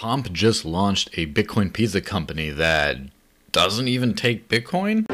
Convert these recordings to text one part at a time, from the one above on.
Pomp just launched a Bitcoin pizza company that doesn't even take Bitcoin?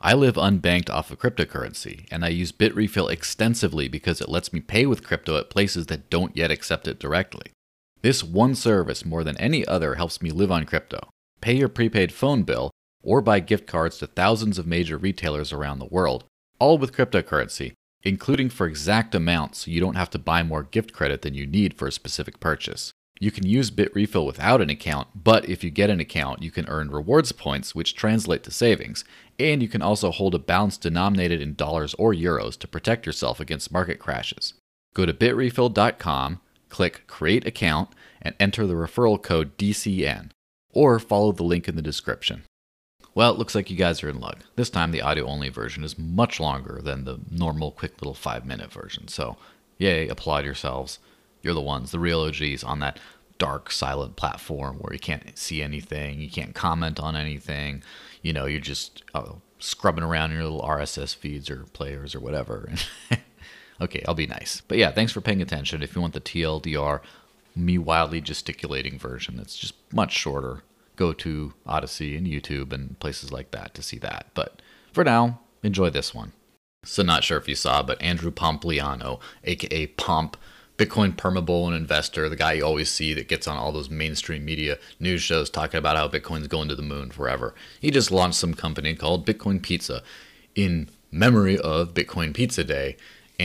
I live unbanked off of cryptocurrency, and I use Bitrefill extensively because it lets me pay with crypto at places that don't yet accept it directly. This one service, more than any other, helps me live on crypto, pay your prepaid phone bill, or buy gift cards to thousands of major retailers around the world, all with cryptocurrency, including for exact amounts so you don't have to buy more gift credit than you need for a specific purchase. You can use Bitrefill without an account, but if you get an account, you can earn rewards points, which translate to savings. And you can also hold a balance denominated in dollars or euros to protect yourself against market crashes. Go to bitrefill.com, click Create Account, and enter the referral code DCN, or follow the link in the description. Well, it looks like you guys are in luck. This time the audio only version is much longer than the normal quick little five minute version. So, yay, applaud yourselves. You're the ones, the real OGs on that dark, silent platform where you can't see anything, you can't comment on anything. You know, you're just uh, scrubbing around in your little RSS feeds or players or whatever. okay, I'll be nice. But yeah, thanks for paying attention. If you want the TLDR, me wildly gesticulating version, it's just much shorter. Go to Odysee and YouTube and places like that to see that. But for now, enjoy this one. So, not sure if you saw, but Andrew Pompliano, aka Pomp, Bitcoin permabull and investor, the guy you always see that gets on all those mainstream media news shows talking about how Bitcoin's going to the moon forever. He just launched some company called Bitcoin Pizza in memory of Bitcoin Pizza Day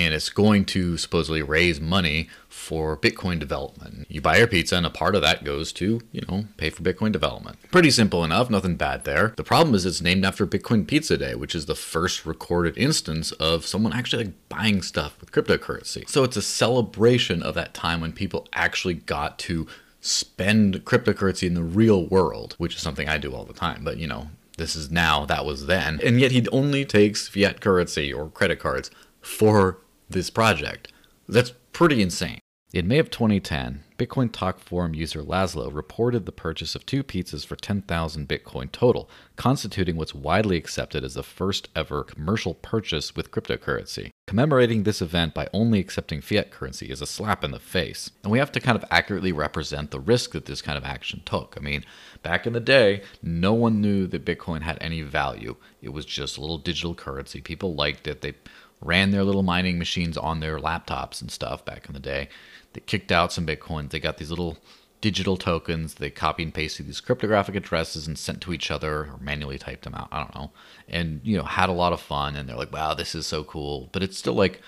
and it's going to supposedly raise money for Bitcoin development. You buy your pizza, and a part of that goes to, you know, pay for Bitcoin development. Pretty simple enough, nothing bad there. The problem is it's named after Bitcoin Pizza Day, which is the first recorded instance of someone actually like buying stuff with cryptocurrency. So it's a celebration of that time when people actually got to spend cryptocurrency in the real world, which is something I do all the time. But, you know, this is now, that was then. And yet he only takes fiat currency or credit cards for this project. That's pretty insane. In May of 2010, Bitcoin Talk Forum user Laszlo reported the purchase of two pizzas for 10,000 Bitcoin total, constituting what's widely accepted as the first ever commercial purchase with cryptocurrency. Commemorating this event by only accepting fiat currency is a slap in the face, and we have to kind of accurately represent the risk that this kind of action took. I mean, back in the day, no one knew that Bitcoin had any value. It was just a little digital currency. People liked it. They ran their little mining machines on their laptops and stuff back in the day. They kicked out some bitcoins. They got these little digital tokens. They copy and pasted these cryptographic addresses and sent to each other or manually typed them out. I don't know. And, you know, had a lot of fun. And they're like, wow, this is so cool. But it's still like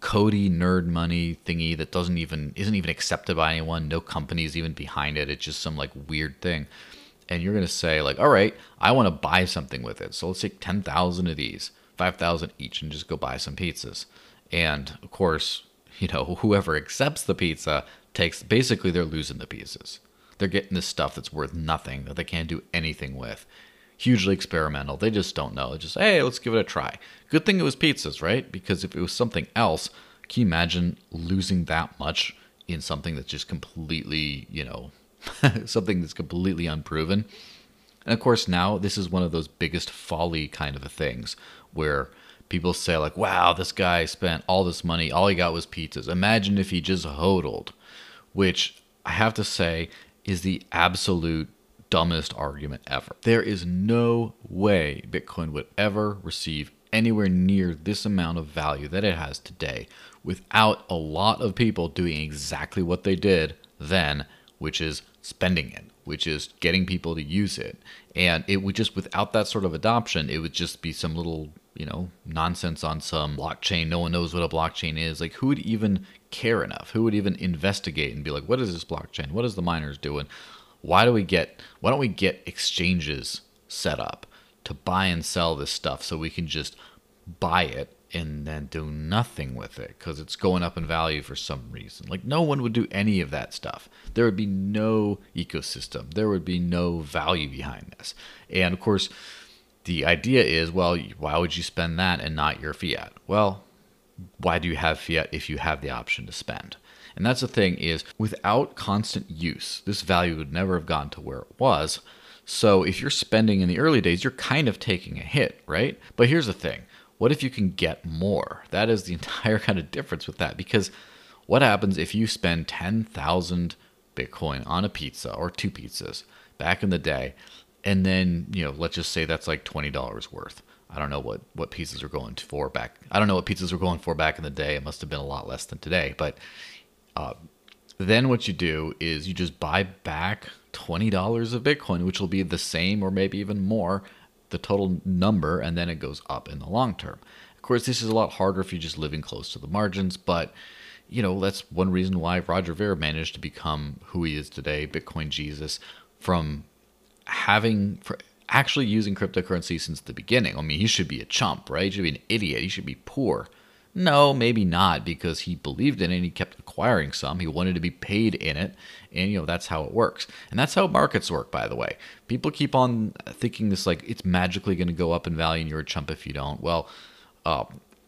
Cody nerd money thingy that doesn't even, isn't even accepted by anyone. No companies even behind it. It's just some like weird thing. And you're going to say, like, all right, I want to buy something with it. So let's take 10,000 of these 5000 each and just go buy some pizzas. And of course, you know, whoever accepts the pizza takes basically they're losing the pieces. They're getting this stuff that's worth nothing that they can't do anything with. Hugely experimental. They just don't know. they just, hey, let's give it a try. Good thing it was pizzas, right? Because if it was something else, can you imagine losing that much in something that's just completely, you know, something that's completely unproven? And of course, now this is one of those biggest folly kind of things where people say, like, wow, this guy spent all this money, all he got was pizzas. Imagine if he just hodled, which I have to say is the absolute dumbest argument ever. There is no way Bitcoin would ever receive anywhere near this amount of value that it has today without a lot of people doing exactly what they did then, which is spending it which is getting people to use it. And it would just, without that sort of adoption, it would just be some little, you know, nonsense on some blockchain. No one knows what a blockchain is. Like, who would even care enough? Who would even investigate and be like, what is this blockchain? What is the miners doing? Why do we get, why don't we get exchanges set up to buy and sell this stuff so we can just buy it and then do nothing with it because it's going up in value for some reason. Like no one would do any of that stuff. There would be no ecosystem. There would be no value behind this. And of course, the idea is, well, why would you spend that and not your fiat? Well, why do you have fiat if you have the option to spend? And that's the thing is without constant use, this value would never have gone to where it was. So if you're spending in the early days, you're kind of taking a hit, right? But here's the thing what if you can get more? That is the entire kind of difference with that. Because what happens if you spend 10,000 Bitcoin on a pizza or two pizzas back in the day? And then, you know, let's just say that's like $20 worth. I don't know what, what pizzas are going for back. I don't know what pizzas were going for back in the day. It must have been a lot less than today. But uh, then what you do is you just buy back $20 of Bitcoin, which will be the same or maybe even more, the total number, and then it goes up in the long term. Of course, this is a lot harder if you're just living close to the margins, but you know, that's one reason why Roger Ver managed to become who he is today, Bitcoin Jesus, from having for actually using cryptocurrency since the beginning. I mean, he should be a chump, right? He should be an idiot. He should be poor. No, maybe not, because he believed in it and he kept acquiring some. He wanted to be paid in it, and you know that's how it works. And that's how markets work, by the way. People keep on thinking this like it's magically going to go up in value, and you're a chump if you don't. Well, uh,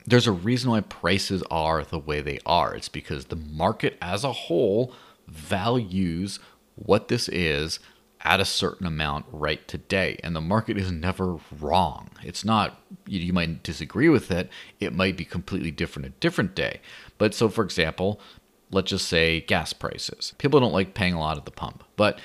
there's a reason why prices are the way they are. It's because the market as a whole values what this is at a certain amount right today. And the market is never wrong. It's not, you, you, might disagree with it. It might be completely different a different day. But so, for example, let's just say gas prices. People don't like paying a lot at the pump, but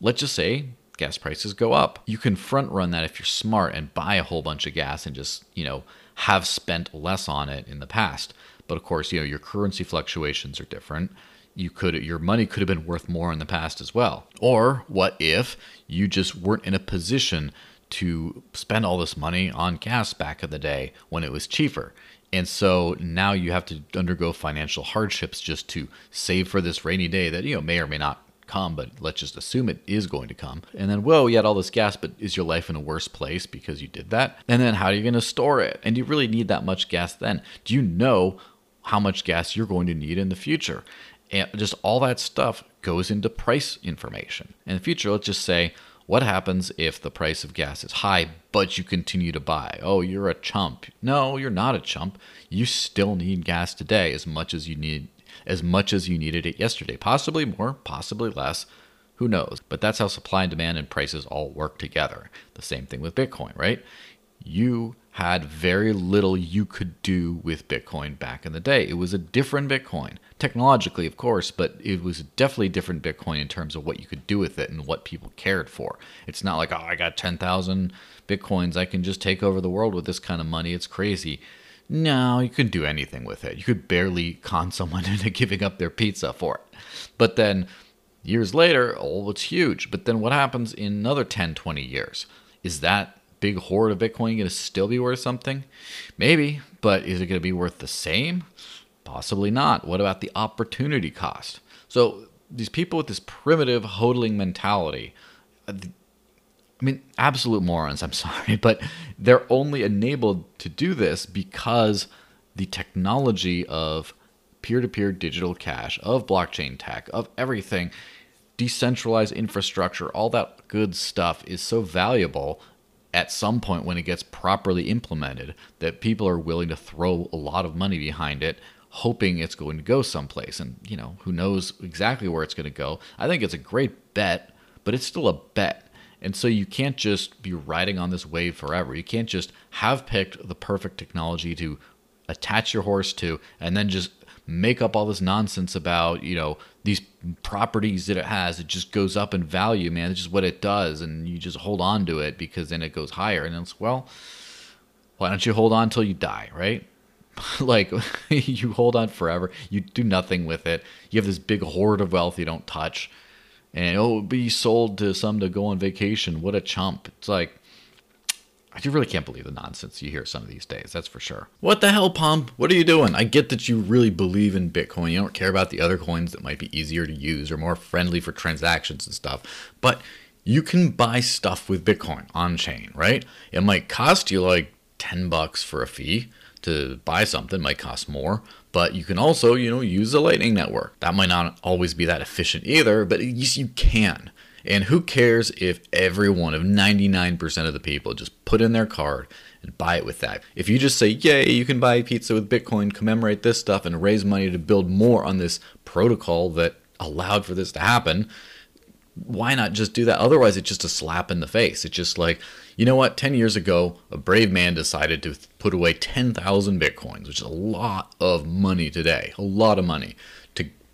let's just say gas prices go up. You can front run that if you're smart and buy a whole bunch of gas and just, you know, have spent less on it in the past. But of course, you know, your currency fluctuations are different you could your money could have been worth more in the past as well. Or what if you just weren't in a position to spend all this money on gas back in the day when it was cheaper? And so now you have to undergo financial hardships just to save for this rainy day that you know may or may not come, but let's just assume it is going to come. And then, whoa, you had all this gas, but is your life in a worse place because you did that? And then, how are you going to store it? And do you really need that much gas then? Do you know how much gas you're going to need in the future? And just all that stuff goes into price information. In the future, let's just say, what happens if the price of gas is high, but you continue to buy? Oh, you're a chump. No, you're not a chump. You still need gas today as much as you need as much as you needed it yesterday. Possibly more, possibly less. Who knows? But that's how supply and demand and prices all work together. The same thing with Bitcoin, right? You had very little you could do with Bitcoin back in the day. It was a different Bitcoin, technologically, of course, but it was definitely different Bitcoin in terms of what you could do with it and what people cared for. It's not like, oh, I got 10,000 Bitcoins. I can just take over the world with this kind of money. It's crazy. No, you couldn't do anything with it. You could barely con someone into giving up their pizza for it. But then years later, oh, it's huge. But then what happens in another 10, 20 years? Is that big hoard of Bitcoin going to still be worth something? Maybe, but is it going to be worth the same? Possibly not. What about the opportunity cost? So these people with this primitive hodling mentality, uh, I mean, absolute morons, I'm sorry, but they're only enabled to do this because the technology of peer to peer digital cash, of blockchain tech, of everything, decentralized infrastructure, all that good stuff is so valuable at some point when it gets properly implemented that people are willing to throw a lot of money behind it hoping it's going to go someplace. And you know who knows exactly where it's going to go. I think it's a great bet but it's still a bet. And so you can't just be riding on this wave forever. You can't just have picked the perfect technology to attach your horse to and then just make up all this nonsense about you know these properties that it has it just goes up in value man. It's just what it does and you just hold on to it because then it goes higher. And it's well why don't you hold on until you die right? Like you hold on forever. You do nothing with it. You have this big hoard of wealth you don't touch. And oh it'll be sold to some to go on vacation. What a chump. It's like I really can't believe the nonsense you hear some of these days, that's for sure. What the hell, Pomp? What are you doing? I get that you really believe in Bitcoin. You don't care about the other coins that might be easier to use or more friendly for transactions and stuff. But you can buy stuff with Bitcoin on chain, right? It might cost you like 10 bucks for a fee to buy something, it might cost more, but you can also, you know, use the Lightning Network. That might not always be that efficient either, but you can. And who cares if every one of 99% of the people just put in their card and buy it with that? If you just say, yay, you can buy pizza with Bitcoin, commemorate this stuff, and raise money to build more on this protocol that allowed for this to happen, why not just do that? Otherwise, it's just a slap in the face. It's just like, you know what? 10 years ago, a brave man decided to put away 10,000 bitcoins, which is a lot of money today, a lot of money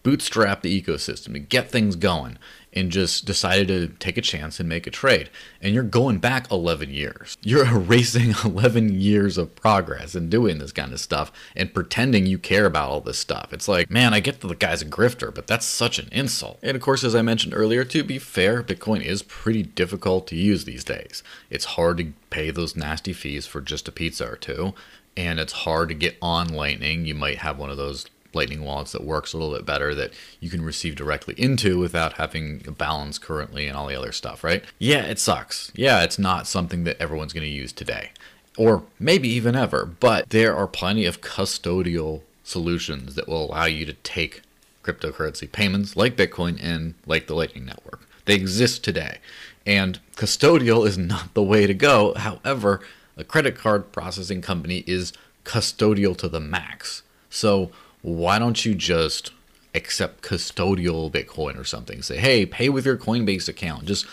bootstrap the ecosystem, to get things going and just decided to take a chance and make a trade. And you're going back 11 years. You're erasing 11 years of progress and doing this kind of stuff and pretending you care about all this stuff. It's like, man, I get that the guy's a grifter, but that's such an insult. And of course, as I mentioned earlier, to be fair, Bitcoin is pretty difficult to use these days. It's hard to pay those nasty fees for just a pizza or two. And it's hard to get on Lightning. You might have one of those Lightning wallets that works a little bit better that you can receive directly into without having a balance currently and all the other stuff, right? Yeah, it sucks. Yeah, it's not something that everyone's going to use today or maybe even ever, but there are plenty of custodial solutions that will allow you to take cryptocurrency payments like Bitcoin and like the Lightning Network. They exist today. And custodial is not the way to go. However, a credit card processing company is custodial to the max. So why don't you just accept custodial Bitcoin or something? Say, hey, pay with your Coinbase account. Just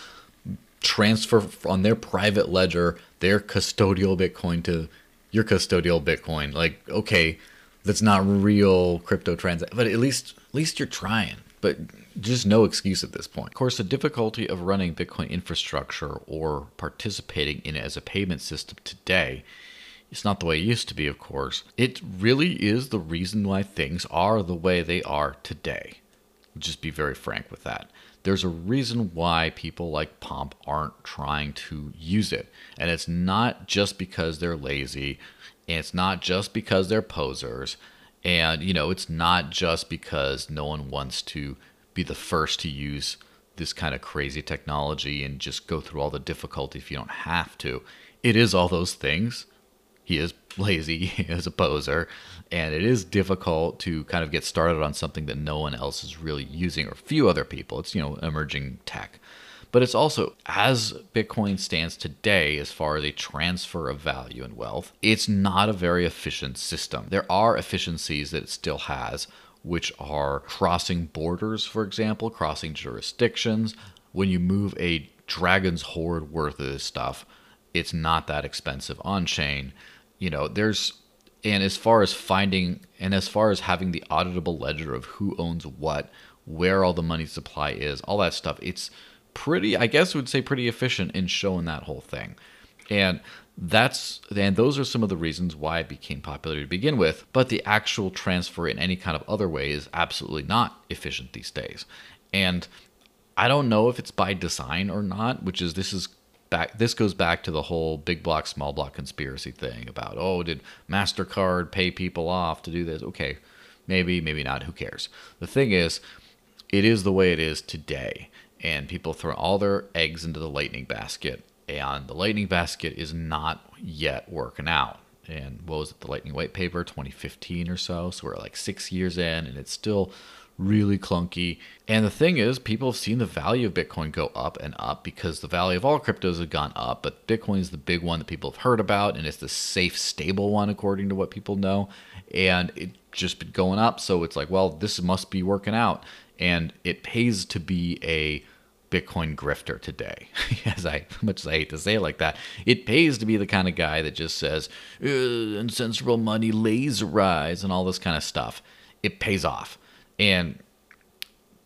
transfer on their private ledger their custodial Bitcoin to your custodial Bitcoin. Like, okay, that's not real crypto transaction, but at least at least you're trying. But just no excuse at this point. Of course, the difficulty of running Bitcoin infrastructure or participating in it as a payment system today it's not the way it used to be, of course. It really is the reason why things are the way they are today. Just be very frank with that. There's a reason why people like Pomp aren't trying to use it. And it's not just because they're lazy, and it's not just because they're posers, and you know, it's not just because no one wants to be the first to use this kind of crazy technology and just go through all the difficulty if you don't have to. It is all those things, he is lazy, he is a poser, and it is difficult to kind of get started on something that no one else is really using or few other people. It's, you know, emerging tech. But it's also, as Bitcoin stands today, as far as a transfer of value and wealth, it's not a very efficient system. There are efficiencies that it still has, which are crossing borders, for example, crossing jurisdictions. When you move a dragon's hoard worth of this stuff, it's not that expensive on chain you know, there's and as far as finding and as far as having the auditable ledger of who owns what, where all the money supply is, all that stuff, it's pretty I guess would say pretty efficient in showing that whole thing. And that's and those are some of the reasons why it became popular to begin with, but the actual transfer in any kind of other way is absolutely not efficient these days. And I don't know if it's by design or not, which is this is back this goes back to the whole big block small block conspiracy thing about oh did mastercard pay people off to do this? Okay maybe maybe not. Who cares? The thing is it is the way it is today. And people throw all their eggs into the lightning basket and the lightning basket is not yet working out. And what was it the lightning white paper 2015 or so? So we're like six years in and it's still really clunky. And the thing is, people have seen the value of Bitcoin go up and up because the value of all cryptos have gone up. But Bitcoin is the big one that people have heard about, and it's the safe, stable one, according to what people know. And it just been going up. So it's like, well, this must be working out. And it pays to be a Bitcoin grifter today. as I much as I hate to say it like that, it pays to be the kind of guy that just says insensible money, laser eyes, and all this kind of stuff. It pays off. And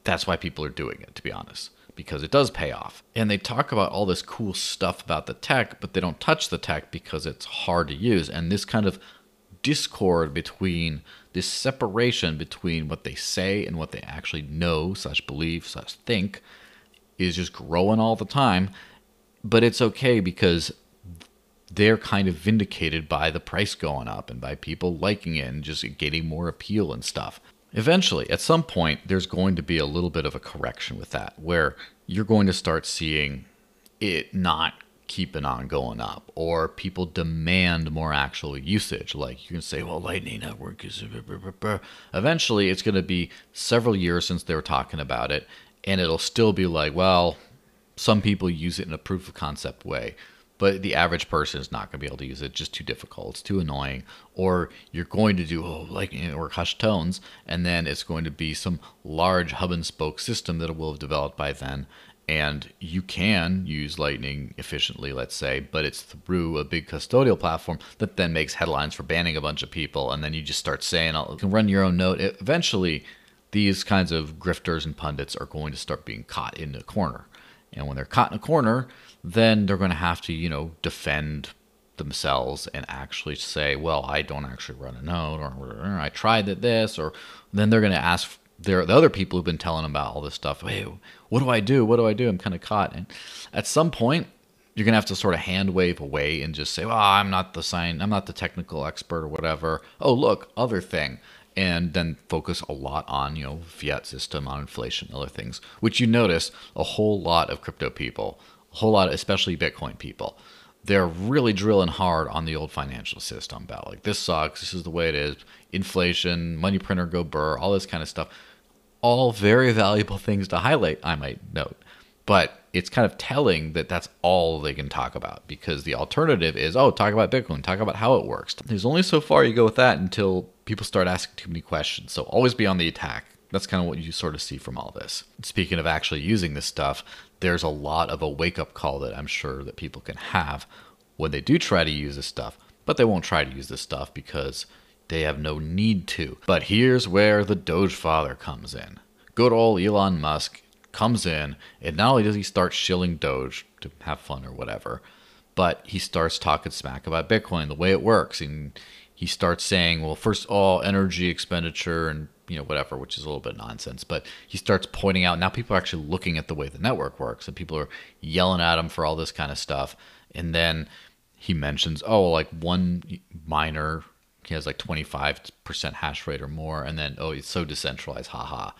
that's why people are doing it, to be honest, because it does pay off. And they talk about all this cool stuff about the tech, but they don't touch the tech because it's hard to use. And this kind of discord between this separation between what they say and what they actually know, such believe, such think, is just growing all the time. But it's okay because they're kind of vindicated by the price going up and by people liking it and just getting more appeal and stuff. Eventually, at some point, there's going to be a little bit of a correction with that, where you're going to start seeing it not keeping on going up, or people demand more actual usage. Like you can say, well, Lightning Network is. Eventually, it's going to be several years since they were talking about it, and it'll still be like, well, some people use it in a proof of concept way but the average person is not going to be able to use it. just too difficult. It's too annoying. Or you're going to do oh, like or hushed tones, and then it's going to be some large hub and spoke system that will have developed by then, and you can use Lightning efficiently, let's say, but it's through a big custodial platform that then makes headlines for banning a bunch of people, and then you just start saying, oh, you can run your own node. Eventually, these kinds of grifters and pundits are going to start being caught in a corner. And when they're caught in a corner, then they're going to have to, you know, defend themselves and actually say, well, I don't actually run a node, or, or I tried this, or then they're going to ask there the other people who've been telling them about all this stuff. Hey, what do I do? What do I do? I'm kind of caught. And at some point, you're gonna have to sort of hand wave away and just say, "Well, I'm not the sign. I'm not the technical expert or whatever." Oh, look, other thing, and then focus a lot on you know fiat system, on inflation, other things, which you notice a whole lot of crypto people, whole lot, especially Bitcoin people. They're really drilling hard on the old financial system about like this sucks. This is the way it is. Inflation, money printer go burr, all this kind of stuff all very valuable things to highlight, I might note. But it's kind of telling that that's all they can talk about because the alternative is, oh, talk about Bitcoin, talk about how it works. There's only so far you go with that until people start asking too many questions. So always be on the attack. That's kind of what you sort of see from all this. Speaking of actually using this stuff, there's a lot of a wake up call that I'm sure that people can have when they do try to use this stuff, but they won't try to use this stuff because they have no need to. But here's where the Doge father comes in. Good old Elon Musk comes in, and not only does he start shilling Doge to have fun or whatever, but he starts talking smack about Bitcoin, the way it works. And he starts saying, well, first of all energy expenditure and you know whatever which is a little bit nonsense but he starts pointing out now people are actually looking at the way the network works and people are yelling at him for all this kind of stuff. And then he mentions oh like one miner he has like 25% hash rate or more. And then oh it's so decentralized haha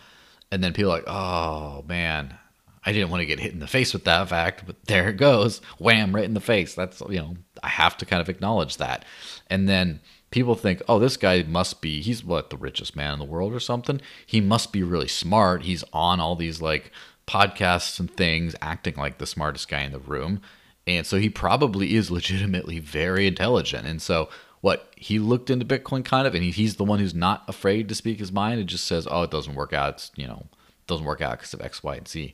and then people are like oh man i didn't want to get hit in the face with that fact but there it goes. Wham right in the face. That's you know i have to kind of acknowledge that. And then people think oh this guy must be he's what the richest man in the world or something he must be really smart he's on all these like podcasts and things acting like the smartest guy in the room and so he probably is legitimately very intelligent and so what he looked into Bitcoin kind of, and he, he's the one who's not afraid to speak his mind. It just says, "Oh, it doesn't work out. It's you know, doesn't work out because of X, Y, and Z."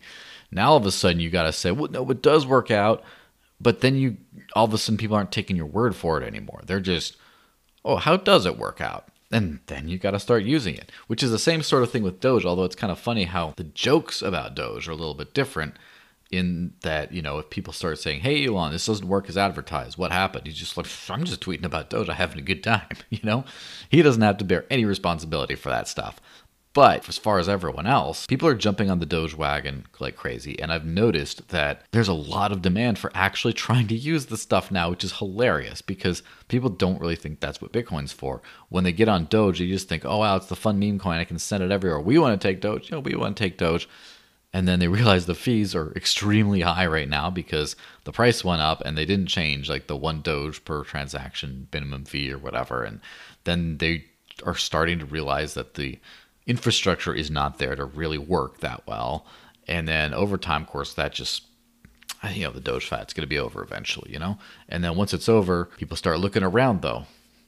Now all of a sudden you got to say, "Well, no, it does work out," but then you all of a sudden people aren't taking your word for it anymore. They're just, "Oh, how does it work out?" And then you got to start using it, which is the same sort of thing with Doge. Although it's kind of funny how the jokes about Doge are a little bit different in that you know if people start saying hey elon this doesn't work as advertised what happened he's just like i'm just tweeting about doge i'm having a good time you know he doesn't have to bear any responsibility for that stuff but as far as everyone else, people are jumping on the Doge wagon like crazy. And I've noticed that there's a lot of demand for actually trying to use the stuff now, which is hilarious because people don't really think that's what Bitcoin's for. When they get on Doge, they just think, oh, wow, it's the fun meme coin. I can send it everywhere. We want to take Doge. You know, we want to take Doge and then they realize the fees are extremely high right now because the price went up and they didn't change like the one doge per transaction minimum fee or whatever and then they are starting to realize that the infrastructure is not there to really work that well and then over time of course that just you know the doge fat's going to be over eventually you know and then once it's over people start looking around though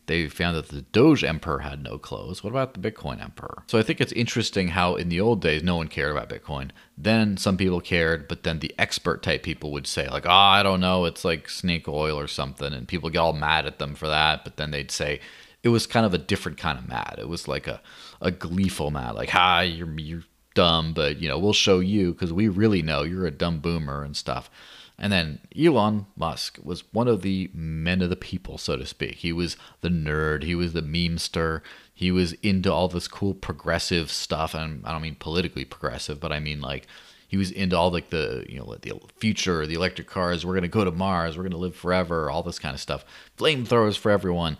they found that the Doge Emperor had no clothes. What about the Bitcoin Emperor? So I think it's interesting how in the old days no one cared about Bitcoin. Then some people cared, but then the expert type people would say like, "Oh, I don't know, it's like snake oil or something," and people get all mad at them for that. But then they'd say it was kind of a different kind of mad. It was like a a gleeful mad, like, "Ha, you're you're dumb, but you know we'll show you because we really know you're a dumb boomer and stuff." And then Elon Musk was one of the men of the people, so to speak. He was the nerd, he was the memester, he was into all this cool progressive stuff. And I don't mean politically progressive, but I mean like he was into all like the you know the future, the electric cars. We're gonna go to Mars. We're gonna live forever. All this kind of stuff. Flamethrowers for everyone.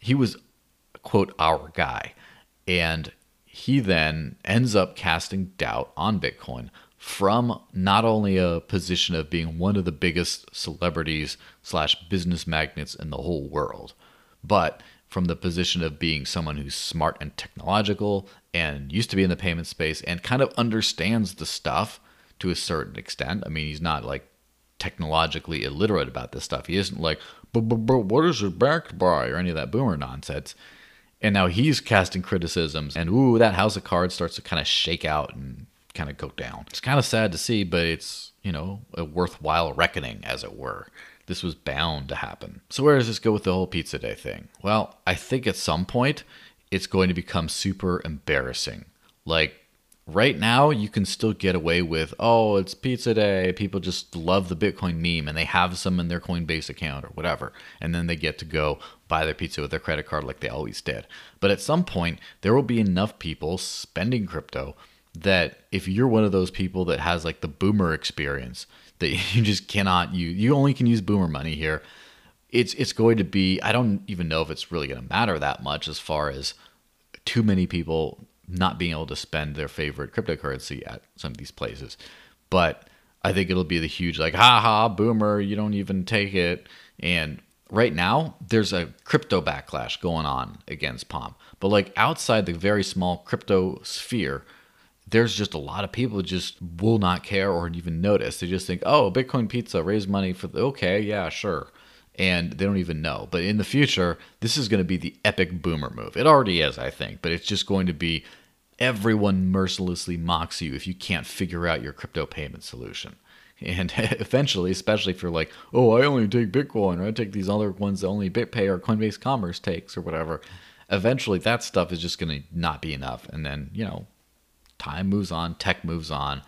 He was quote our guy, and he then ends up casting doubt on Bitcoin from not only a position of being one of the biggest celebrities slash business magnates in the whole world, but from the position of being someone who's smart and technological and used to be in the payment space and kind of understands the stuff to a certain extent. I mean, he's not like technologically illiterate about this stuff. He isn't like, but, what is it backed by or any of that boomer nonsense. And now he's casting criticisms, and ooh, that house of cards starts to kind of shake out and kind of go down. It's kind of sad to see, but it's, you know, a worthwhile reckoning, as it were. This was bound to happen. So, where does this go with the whole pizza day thing? Well, I think at some point it's going to become super embarrassing. Like, right now you can still get away with oh it's pizza day. People just love the bitcoin meme and they have some in their coinbase account or whatever. And then they get to go buy their pizza with their credit card like they always did. But at some point there will be enough people spending crypto that if you're one of those people that has like the boomer experience that you just cannot you you only can use boomer money here it's it's going to be i don't even know if it's really going to matter that much as far as too many people not being able to spend their favorite cryptocurrency at some of these places. But I think it'll be the huge like, ha ha, boomer, you don't even take it. And right now, there's a crypto backlash going on against Pomp. But like outside the very small crypto sphere, there's just a lot of people just will not care or even notice. They just think, oh, Bitcoin pizza, raise money for the okay, yeah, sure and they don't even know. But in the future, this is going to be the epic boomer move. It already is, I think, but it's just going to be everyone mercilessly mocks you if you can't figure out your crypto payment solution. And eventually, especially if you're like, oh, I only take Bitcoin, or I take these other ones that only BitPay or Coinbase Commerce takes, or whatever, eventually that stuff is just going to not be enough. And then, you know, time moves on, tech moves on.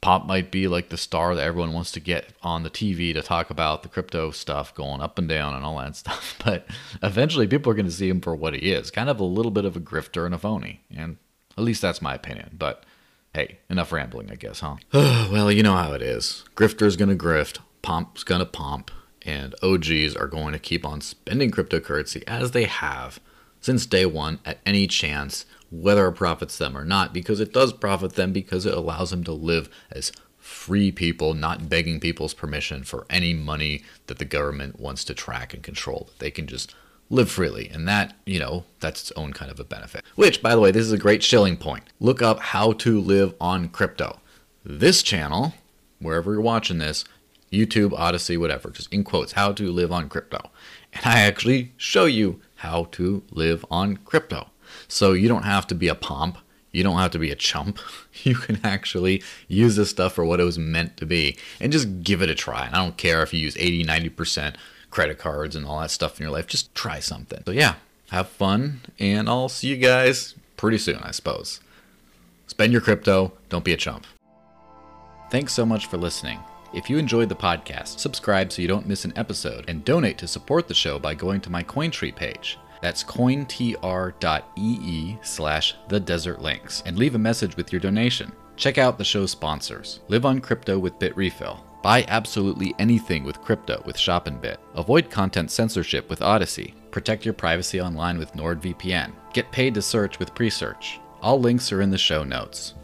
Pomp might be like the star that everyone wants to get on the TV to talk about the crypto stuff going up and down and all that stuff. But eventually, people are going to see him for what he is kind of a little bit of a grifter and a phony. And at least that's my opinion. But hey, enough rambling, I guess, huh? well, you know how it is. Grifter's going to grift, Pomp's going to pomp, and OGs are going to keep on spending cryptocurrency as they have since day one at any chance whether it profits them or not, because it does profit them because it allows them to live as free people, not begging people's permission for any money that the government wants to track and control. They can just live freely. And that, you know, that's its own kind of a benefit. Which, by the way, this is a great shilling point. Look up how to live on crypto. This channel, wherever you're watching this, YouTube, Odysee, whatever, just in quotes, how to live on crypto. And I actually show you how to live on crypto. So you don't have to be a pomp. You don't have to be a chump. You can actually use this stuff for what it was meant to be and just give it a try. And I don't care if you use 80, 90% credit cards and all that stuff in your life. Just try something. So, yeah, have fun. And I'll see you guys pretty soon, I suppose. Spend your crypto. Don't be a chump. Thanks so much for listening. If you enjoyed the podcast, subscribe so you don't miss an episode, and donate to support the show by going to my Cointree page. That's cointr.ee slash the desert links and leave a message with your donation. Check out the show's sponsors. Live on crypto with Bitrefill. Buy absolutely anything with crypto with ShopnBit. Avoid content censorship with Odysee. Protect your privacy online with NordVPN. Get paid to search with Presearch. All links are in the show notes.